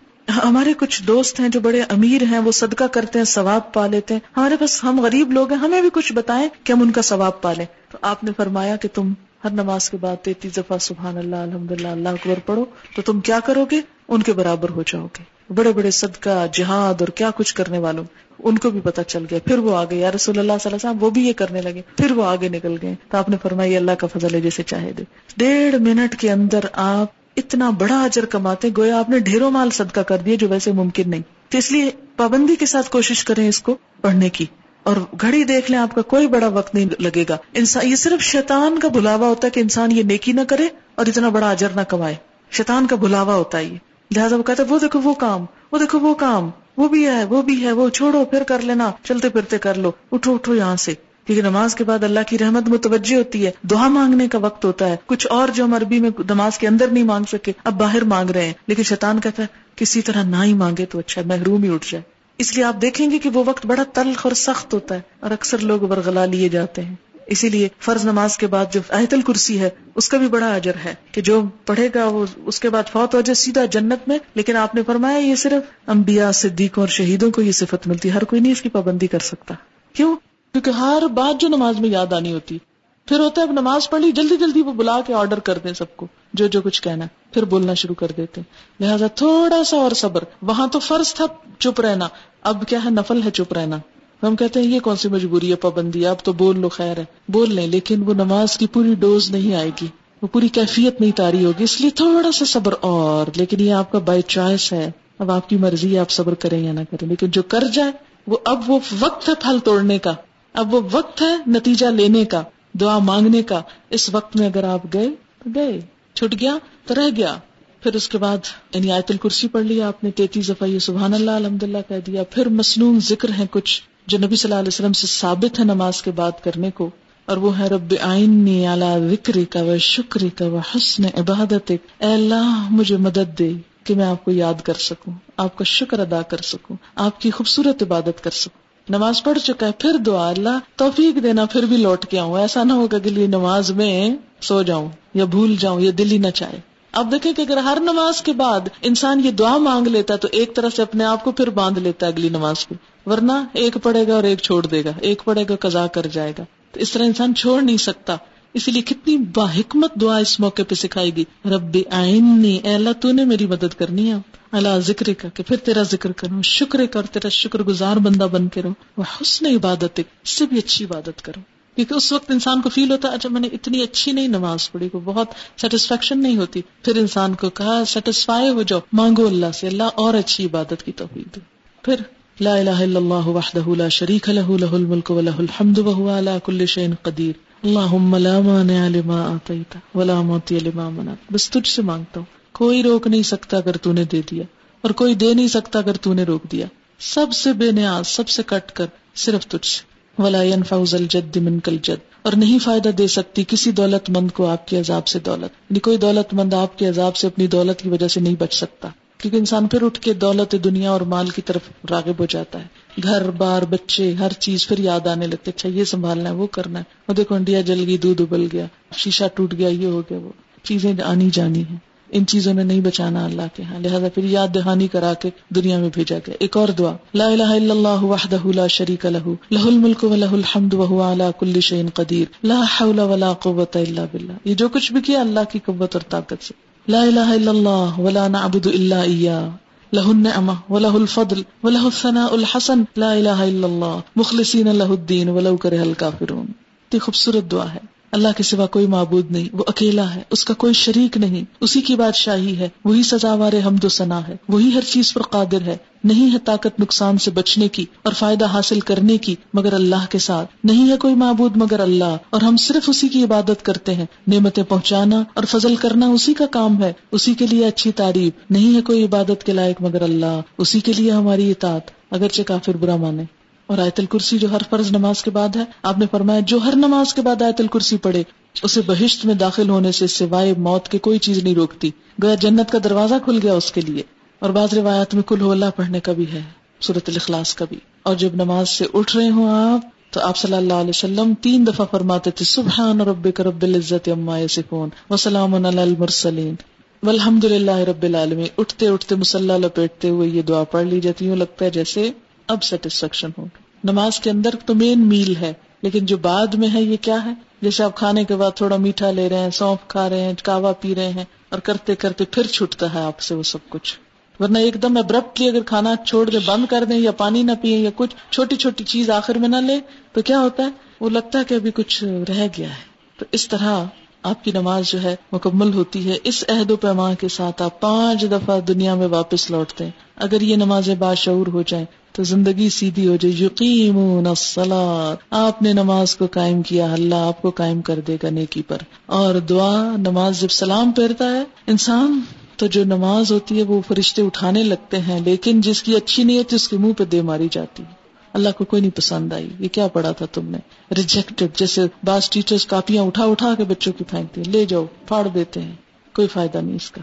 Speaker 1: ہمارے کچھ دوست ہیں جو بڑے امیر ہیں، وہ صدقہ کرتے ہیں، ثواب پا لیتے ہیں۔ ہمارے پاس ہم غریب لوگ ہیں، ہمیں بھی کچھ بتائیں کہ ہم ان کا ثواب پالیں تو آپ نے فرمایا کہ تم ہر نماز کے بعد تینتیس دفعہ سبحان اللہ الحمد للہ اللہ اکبر پڑھو۔ تو تم کیا کرو گے؟ ان کے برابر ہو جاؤ گے۔ بڑے بڑے صدقہ، جہاد اور کیا کچھ کرنے والوں، ان کو بھی پتا چل گیا۔ پھر وہ آگے، یا رسول اللہ صلی اللہ علیہ وسلم، وہ بھی یہ کرنے لگے۔ پھر وہ آگے نکل گئے۔ تو آپ نے فرمایا اللہ کا فضل ہے، جیسے چاہے دے۔ ڈیڑھ منٹ کے اندر آپ اتنا بڑا اجر کماتے، گویا آپ نے ڈھیروں مال صدقہ کر دیا، جو ویسے ممکن نہیں۔ تو اس لیے پابندی کے ساتھ کوشش کریں اس کو پڑھنے کی۔ اور گھڑی دیکھ لیں، آپ کا کوئی بڑا وقت نہیں لگے گا۔ انسان، یہ صرف شیطان کا بلاوا ہوتا ہے کہ انسان یہ نیکی نہ کرے اور اتنا بڑا اجر نہ کمائے۔ شیطان کا بلاوا ہوتا ہے یہ۔ لہٰذا وہ کہتا ہے، وہ دیکھو، وہ کام، وہ دیکھو، وہ کام، وہ بھی ہے، وہ بھی ہے، وہ چھوڑو، پھر کر لینا، چلتے پھرتے کر لو، اٹھو اٹھو یہاں سے۔ کیونکہ نماز کے بعد اللہ کی رحمت متوجہ ہوتی ہے، دعا مانگنے کا وقت ہوتا ہے۔ کچھ اور جو ہم عربی میں نماز کے اندر نہیں مانگ سکے، اب باہر مانگ رہے ہیں۔ لیکن شیطان کہتا ہے، کسی طرح نہ ہی مانگے تو اچھا محروم ہی اٹھ جائے۔ اس لیے آپ دیکھیں گے کہ وہ وقت بڑا تلخ اور سخت ہوتا ہے اور اکثر لوگ برگلا لیے جاتے ہیں۔ اسی لیے فرض نماز کے بعد جو آیت الکرسی ہے، اس کا بھی بڑا اجر ہے کہ جو پڑھے گا وہ اس کے بعد فوت ہو جائے سیدھا جنت میں۔ لیکن آپ نے فرمایا یہ صرف انبیاء، صدیقوں اور شہیدوں کو یہ صفت ملتی، ہر کوئی نہیں اس کی پابندی کر سکتا۔ کیوں؟ کیونکہ ہر بات جو نماز میں یاد آنی ہوتی۔ پھر ہوتا ہے اب نماز پڑھ لی، جلدی جلدی وہ بلا کے آرڈر کر دیں سب کو، جو جو کچھ کہنا پھر بولنا شروع کر دیتے لہٰذا تھوڑا سا اور صبر۔ وہاں تو فرض تھا چپ رہنا، اب کیا ہے؟ نفل ہے چپ رہنا۔ ہم کہتے ہیں یہ کون سی مجبوری ہے، پابندی اب تو بول لو خیر ہے، بول لیں، لیکن وہ نماز کی پوری ڈوز نہیں آئے گی، وہ پوری کیفیت نہیں تاری ہوگی، اس لیے تھوڑا سا صبر اور، لیکن یہ آپ کا بائی چوائس ہے، اب آپ کی مرضی ہے آپ صبر کریں یا نہ کریں، لیکن جو کر جائے، وہ اب وہ وقت ہے پھل توڑنے کا، اب وہ وقت ہے نتیجہ لینے کا، دعا مانگنے کا، اس وقت میں اگر آپ گئے، تو گئے، چھٹ گیا تو رہ گیا، پھر اس کے بعد یعنی آیت الکرسی پڑھ لیا آپ نے، تینتیس دفعہ یہ سبحان اللہ الحمد اللہ کہہ دیا، پھر مصنون ذکر ہے کچھ جو نبی صلی اللہ علیہ وسلم سے ثابت ہے نماز کے بعد کرنے کو، اور وہ ہے رب آئینی اعلی ذکری کا و شکری کا و حسن عبادت اے اللہ، مجھے مدد دے کہ میں آپ کو یاد کر سکوں، آپ کا شکر ادا کر سکوں، آپ کی خوبصورت عبادت کر سکوں۔ نماز پڑھ چکا ہے، پھر دعا، اللہ توفیق دینا، پھر بھی لوٹ کے آؤں۔ ایسا نہ ہوگا کہ نماز میں سو جاؤں یا بھول جاؤں یا دل ہی نہ چاہے۔ اب دیکھیں کہ اگر ہر نماز کے بعد انسان یہ دعا مانگ لیتا تو ایک طرح سے اپنے آپ کو پھر باندھ لیتا ہے اگلی نماز کو۔ ورنہ ایک پڑھے گا اور ایک چھوڑ دے گا، ایک پڑھے گا قزا کر جائے گا۔ تو اس طرح انسان چھوڑ نہیں سکتا۔ اسی لیے کتنی باحکمت دعا اس موقع پہ سکھائے گی رب آئینی، اے اللہ، تو نے میری مدد کرنی ہے۔ اللہ ذکر کا کہ پھر تیرا ذکر کروں۔ شکر کر تیرا شکر گزار بندہ بن کے رہو وہ حسن عبادت اس سے بھی اچھی عبادت کرو کیونکہ اس وقت انسان کو فیل ہوتا ہے اچھا میں نے اتنی اچھی نہیں نماز پڑھی کو بہت سیٹسفیکشن نہیں ہوتی۔ پھر انسان کو کہا سیٹسفائی ہو جاؤ، مانگو اللہ سے۔ اللہ اور اچھی عبادت کی توفیق دے۔ پھر لا الہ الا اللہ وحدہ لا شریک لہ لہ الملک و لہ الحمد، وهو على كل شيء قدیر اللهم لا مانع لما اعطيت ولا معطي لما منعت. بس تجھ سے مانگتا ہوں. کوئی روک نہیں سکتا اگر تو نے دے دیا، اور کوئی دے نہیں سکتا اگر تو نے روک دیا. سب سے بے نیاز، سب سے کٹ کر، صرف تجھ سے. ولا فوز الجد من کل جد اور نہیں فائدہ دے سکتی کسی دولت مند کو آپ کے عذاب سے دولت. یعنی کوئی دولت مند آپ کے عذاب سے اپنی دولت کی وجہ سے نہیں بچ سکتا. کیونکہ انسان پھر اٹھ کے دولت دنیا اور مال کی طرف راغب ہو جاتا ہے۔ گھر، بار، بچے، ہر چیز پھر یاد آنے لگتے اچھا یہ سنبھالنا ہے، وہ کرنا ہے۔ وہ دیکھو، انڈیا جل گئی، دودھ ابل گیا، شیشہ ٹوٹ گیا، یہ ہو گیا، وہ۔ چیزیں آنی جانی ہے ان چیزوں نے نہیں بچانا اللہ کے ہاں۔ لہٰذا پھر یاد دہانی کرا کے دنیا میں بھیجا گیا۔ ایک اور دعا۔ لا الہ الا اللہ وحدہ لا شریک لہ۔ لہ الملک و لہ الحمد وهو على كل شيء قدیر۔ لا حول ولا قوة الا بالله یہ جو کچھ بھی کیا اللہ کی قوت اور طاقت سے۔ لا الہ الا اللہ ولا نعبد الا ایہ لہ النعمہ ولہ الفضل ولہ الثناء الحسن. لا الہ الا اللہ مخلصین لہ الدین ولو کرہ الکافرون تی خوبصورت دعا ہے. اللہ کے سوا کوئی معبود نہیں، وہ اکیلا ہے، اس کا کوئی شریک نہیں۔ اسی کی بادشاہی ہے، وہی سزاوار حمد و ثنا ہے۔ وہی ہر چیز پر قادر ہے۔ نہیں ہے طاقت نقصان سے بچنے کی اور فائدہ حاصل کرنے کی مگر اللہ کے ساتھ۔ نہیں ہے کوئی معبود مگر اللہ۔ اور ہم صرف اسی کی عبادت کرتے ہیں۔ نعمتیں پہنچانا اور فضل کرنا اسی کا کام ہے۔ اسی کے لیے اچھی تعریف۔ نہیں ہے کوئی عبادت کے لائق مگر اللہ۔ اسی کے لیے ہماری اطاعت۔ اگرچہ کافر برا مانے۔ اور آیت الکرسی جو ہر فرض نماز کے بعد ہے، آپ نے فرمایا جو ہر نماز کے بعد آیت الکرسی پڑھے، اسے بہشت میں داخل ہونے سے سوائے موت کے کوئی چیز نہیں روکتی، گویا جنت کا دروازہ کھل گیا اس کے لیے۔ اور بعض روایات میں کل ہو اللہ پڑھنے کا بھی ہے صورت الاخلاص کا بھی۔ اور جب نماز سے اٹھ رہے ہوں آپ، تو آپ صلی اللہ علیہ وسلم تین دفعہ فرماتے تھے، سبحان رب رب العزت اما سکون وسلام المرسلین۔ والحمد للہ رب العالمین۔ اٹھتے اٹھتے مسلح لپیٹتے ہوئے یہ دعا پڑھ لی جاتی ہوں لگتا ہے جیسے اب سیٹسفیکشن ہو نماز کے اندر تو مین میل ہے، لیکن جو بعد میں ہے، یہ کیا ہے؟ جیسے آپ کھانے کے بعد تھوڑا میٹھا لے رہے ہیں، سونف کھا رہے ہیں، کاوا پی رہے ہیں اور کرتے کرتے پھر چھٹتا ہے آپ سے وہ سب کچھ۔ ورنہ ایک دم ابرپٹلی اگر کھانا چھوڑ دیں بند کر دیں یا پانی نہ پیئے یا کچھ چھوٹی چھوٹی چیز آخر میں نہ لے، تو کیا ہوتا ہے؟ وہ لگتا ہے کہ ابھی کچھ رہ گیا ہے۔ تو اس طرح آپ کی نماز جو ہے، مکمل ہوتی ہے۔ اس عہد و پیمان کے ساتھ آپ پانچ دفعہ دنیا میں واپس لوٹتے ہیں۔ اگر یہ نماز باشعور ہو جائیں تو زندگی سیدھی ہو جائے. یقین آپ نے نماز کو قائم کیا، اللہ آپ کو قائم کر دے گا نیکی پر. اور دعا، نماز جب سلام پھیرتا ہے، انسان تو جو نماز ہوتی ہے وہ فرشتے اٹھانے لگتے ہیں، لیکن جس کی اچھی نیت اس کے منہ پہ دے ماری جاتی ہے. اللہ کو کوئی نہیں پسند آئی. یہ کیا پڑھا تھا تم نے؟ ریجیکٹڈ جیسے بعض ٹیچر کاپیاں اٹھا اٹھا کے بچوں کی پھینکتی ہیں. لے جاؤ، پھاڑ دیتے ہیں. کوئی فائدہ نہیں اس کا.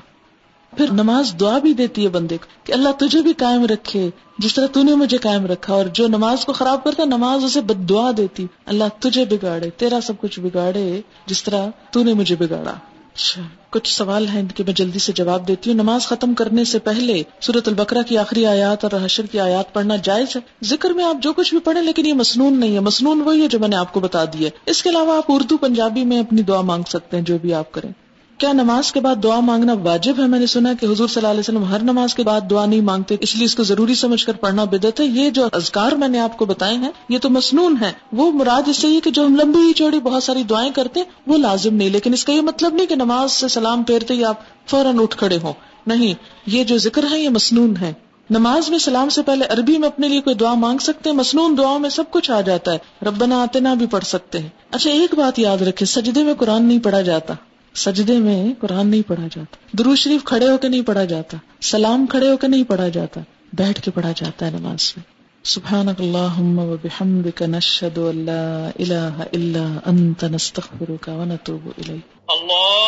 Speaker 1: پھر نماز دعا بھی دیتی ہے بندے کو کہ اللہ تجھے بھی قائم رکھے، جس طرح تو نے مجھے قائم رکھا، اور جو نماز کو خراب کرتا نماز اسے بد دعا دیتی۔ اللہ تجھے بگاڑے، تیرا سب کچھ بگاڑے، جس طرح تو نے مجھے بگاڑا۔ اچھا کچھ سوال ہیں ان کے میں جلدی سے جواب دیتی ہوں۔ نماز ختم کرنے سے پہلے سورت البقرہ کی آخری آیات اور حشر کی آیات پڑھنا جائز ہے؟ ذکر میں آپ جو کچھ بھی پڑھیں، لیکن یہ مصنون نہیں ہے۔ مصنون وہی ہے جو میں نے آپ کو بتا دی ہے۔ اس کے علاوہ آپ اردو، پنجابی میں اپنی دعا مانگ سکتے ہیں، جو بھی آپ کریں۔ کیا نماز کے بعد دعا مانگنا واجب ہے؟ میں نے سنا کہ حضور صلی اللہ علیہ وسلم ہر نماز کے بعد دعا نہیں مانگتے، اس لیے اس کو ضروری سمجھ کر پڑھنا بدت ہے۔ یہ جو ازکار میں نے آپ کو بتائے ہیں، یہ تو مصنون ہے وہ مراد اس سے یہ کہ جو ہم لمبی چوڑی بہت ساری دعائیں کرتے ہیں، وہ لازم نہیں، لیکن اس کا یہ مطلب نہیں کہ نماز سے سلام پھیرتے ہی آپ فوراً اٹھ کھڑے ہوں۔ نہیں، یہ جو ذکر ہے، یہ مصنون ہے۔ نماز میں سلام سے پہلے عربی میں اپنے لیے کوئی دعا مانگ سکتے ہیں، مصنون دعاؤں میں سب کچھ آ جاتا ہے۔ ربنا آتنا بھی پڑھ سکتے ہیں۔ اچھا ایک بات یاد رکھے سجدے میں قرآن نہیں پڑھا جاتا۔ سجدے میں قرآن نہیں پڑھا جاتا۔ درو شریف کھڑے ہو کے نہیں پڑھا جاتا۔ سلام کھڑے ہو کے نہیں پڑھا جاتا۔ بیٹھ کے پڑھا جاتا ہے نماز میں۔ سبحان اللہ نشد اللہ اللہ اللہ انت، نستغفرک و الیک۔ اللہ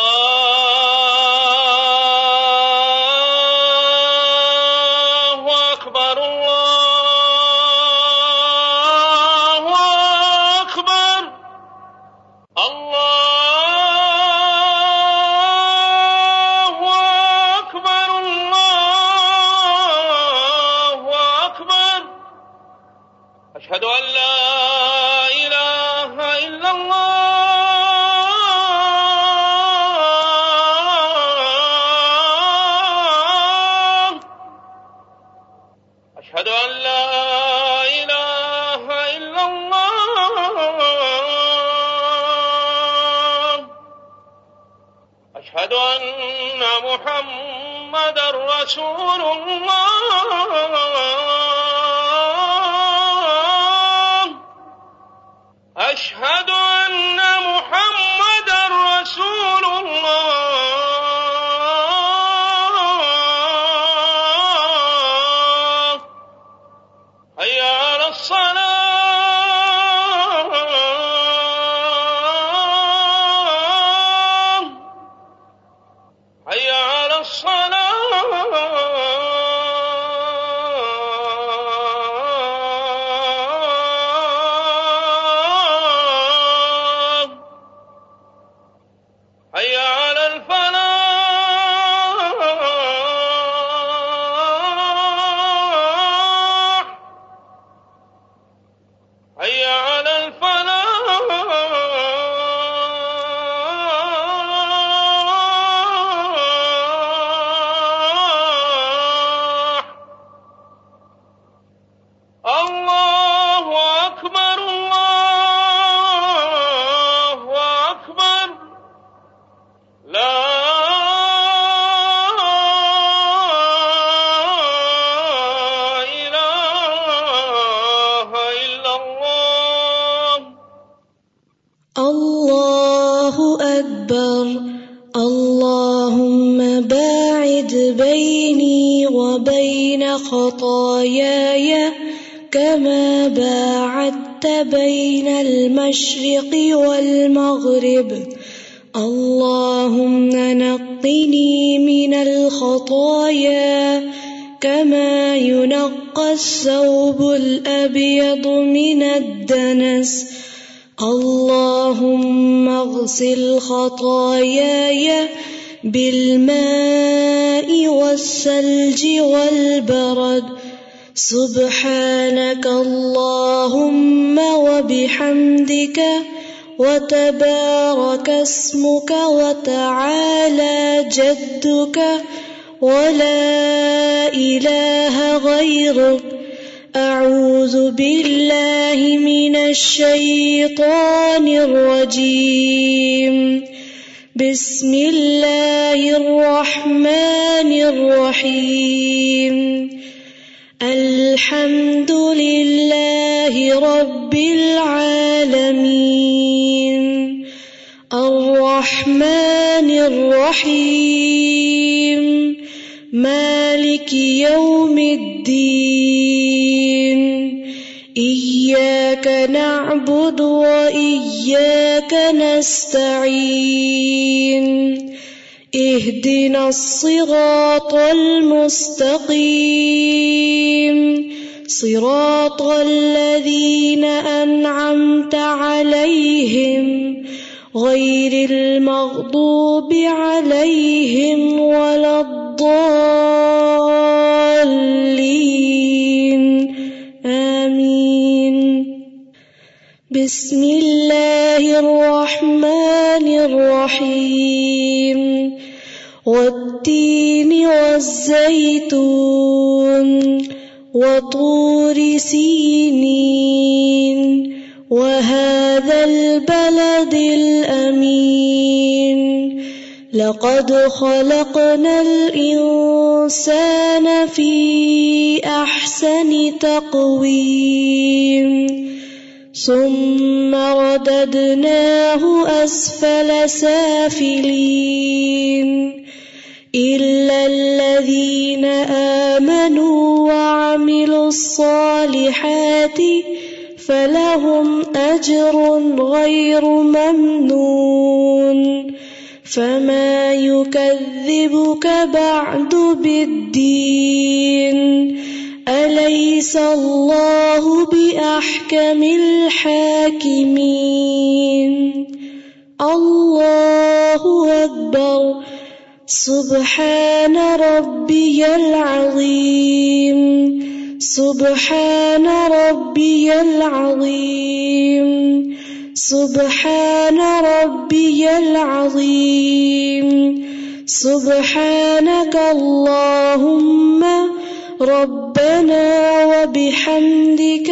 Speaker 2: المشرق والمغرب. اللهم نقني من الخطايا كما ينقى الثوب الأبيض من الدنس. اللهم اغسل خطاياي بالماء والثلج والبرد. سبحانك اللهم وبحمدك وتبارك اسمك وتعالى جدك ولا إله غيرك أعوذ بالله من الشيطان الرجيم بسم الله الرحمن الرحيم الحمد لله رب العالمين الرحمن الرحيم مالك يوم الدين إياك نعبد وإياك نستعين اهدنا الصراط المستقيم صراط الذين أنعمت عليهم غير المغضوب عليهم ولا الضالين. آمين. بسم الله الرحمن الرحيم. والتين والزيتون. وطور سينين وهذا البلد الأمين لقد خلقنا الإنسان في أحسن تقويم. ثم رددناه أسفل سافلين. إلا الذين آمنوا وعملوا الصالحات فلهم أجر غير ممنون فما يكذبك بعد بالدين أليس الله بأحكم الحاكمين الله أكبر سبحان ربي العظيم سبحان ربي العظيم سبحان ربي العظيم سبحانك اللهم ربنا وبحمدك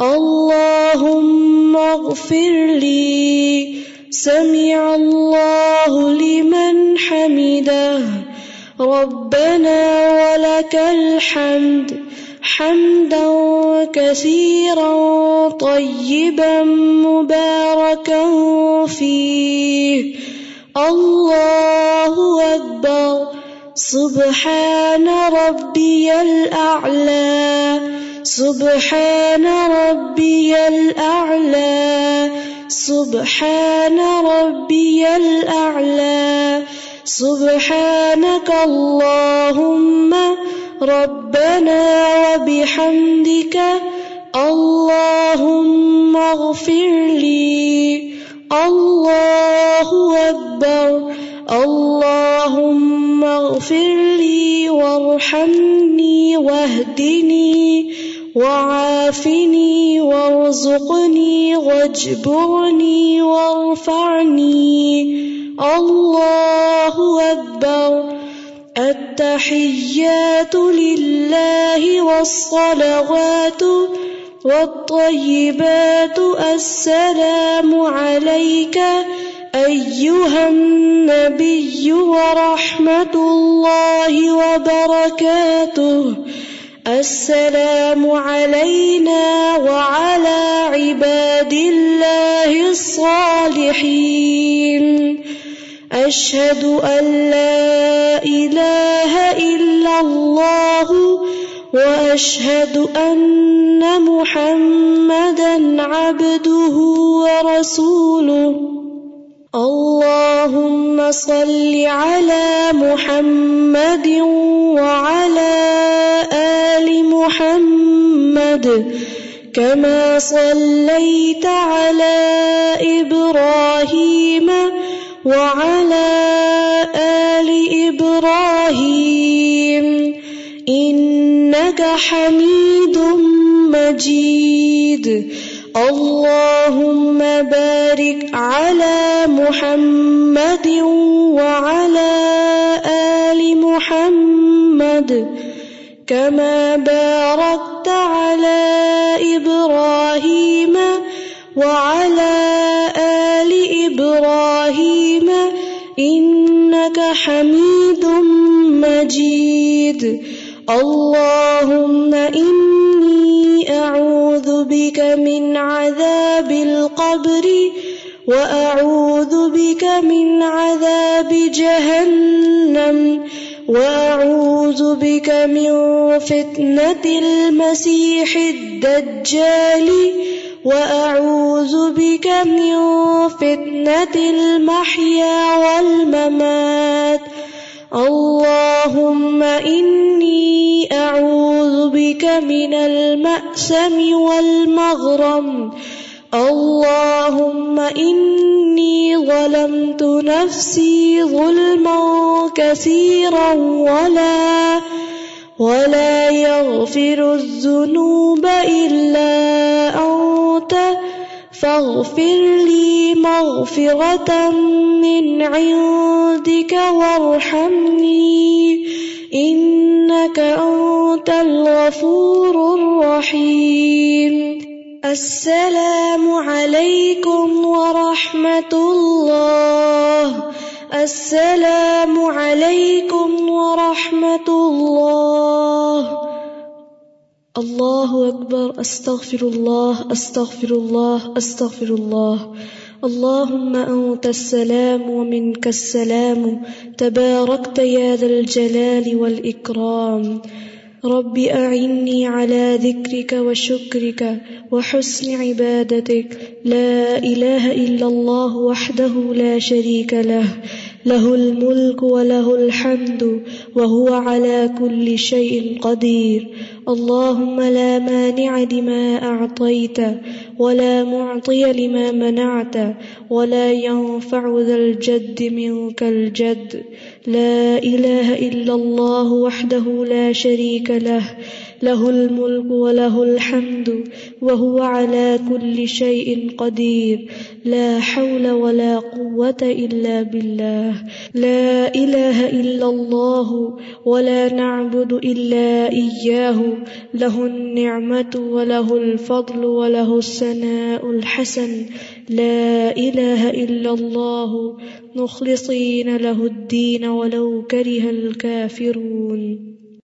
Speaker 2: اللهم اغفر لي سمع الله لمن حمده ربنا ولك الحمد حمدا كثيرا طيبا مباركا فيه. الله أكبر. سبحان ربي الأعلى. سبحان ربي الأعلى. سبحان ربي الأعلى. سبحانك اللهم ربنا وبحمدك اللهم اغفر لي، الله أكبر، اللهم اغفر لي وارحمني واهدني وعافني وارزقني واجبرني وارفعني، الله أكبر. التحيات لله والصلوات والطيبات السلام عليك أيها النبي ورحمة الله وبركاته السلام علينا وعلى عباد الله الصالحين أشهد أن لا إله إلا الله وأشهد أن محمدا عبده ورسوله. اللهم صل على محمد وعلى آل محمد كما صليت على إبراهيم وعلى آل إبراهيم إنك حميد مجيد. اللهم بارك على محمد وعلى آل محمد كما باركت على إبراهيم وعلى إنك حميد مجيد. اللهم إني أعوذ بك من عذاب القبر وأعوذ بك من عذاب جهنم وأعوذ بك من فتنة المسيح الدجال وأعوذ بك من فتنة المحيا والممات. اللهم إني أعوذ بك من المأسم والمغرم. اللهم إني ظلمت نفسي ظلما كثيرا ولا ولا يغفر الذنوب إلا أنت. فاغفر لي مغفرة من عندك وارحمني، إنك أنت الغفور الرحيم. السلام عليكم ورحمة الله. السلام عليكم ورحمة الله. الله أكبر أستغفر الله أستغفر الله أستغفر الله اللهم أنت السلام ومنك السلام تباركت يا ذا الجلال والإكرام رب أعني على ذكرك وشكرك وحسن عبادتك لا إله إلا الله وحده لا شريك له له الملك وله الحمد وهو على كل شيء قدير اللهم لا مانع لما أعطيت ولا معطي لما منعت ولا ينفع ذا الجد منك الجد. لا إله إلا الله وحده لا شريك له له الملك وله الحمد، وهو على كل شيء قدير. لا حول ولا قوة إلا بالله. لا إله إلا الله ولا نعبد إلا إياه. له النعمة وله الفضل وله الثناء الحسن. لا إله إلا الله. مخلصين له الدين ولو كره الكافرون.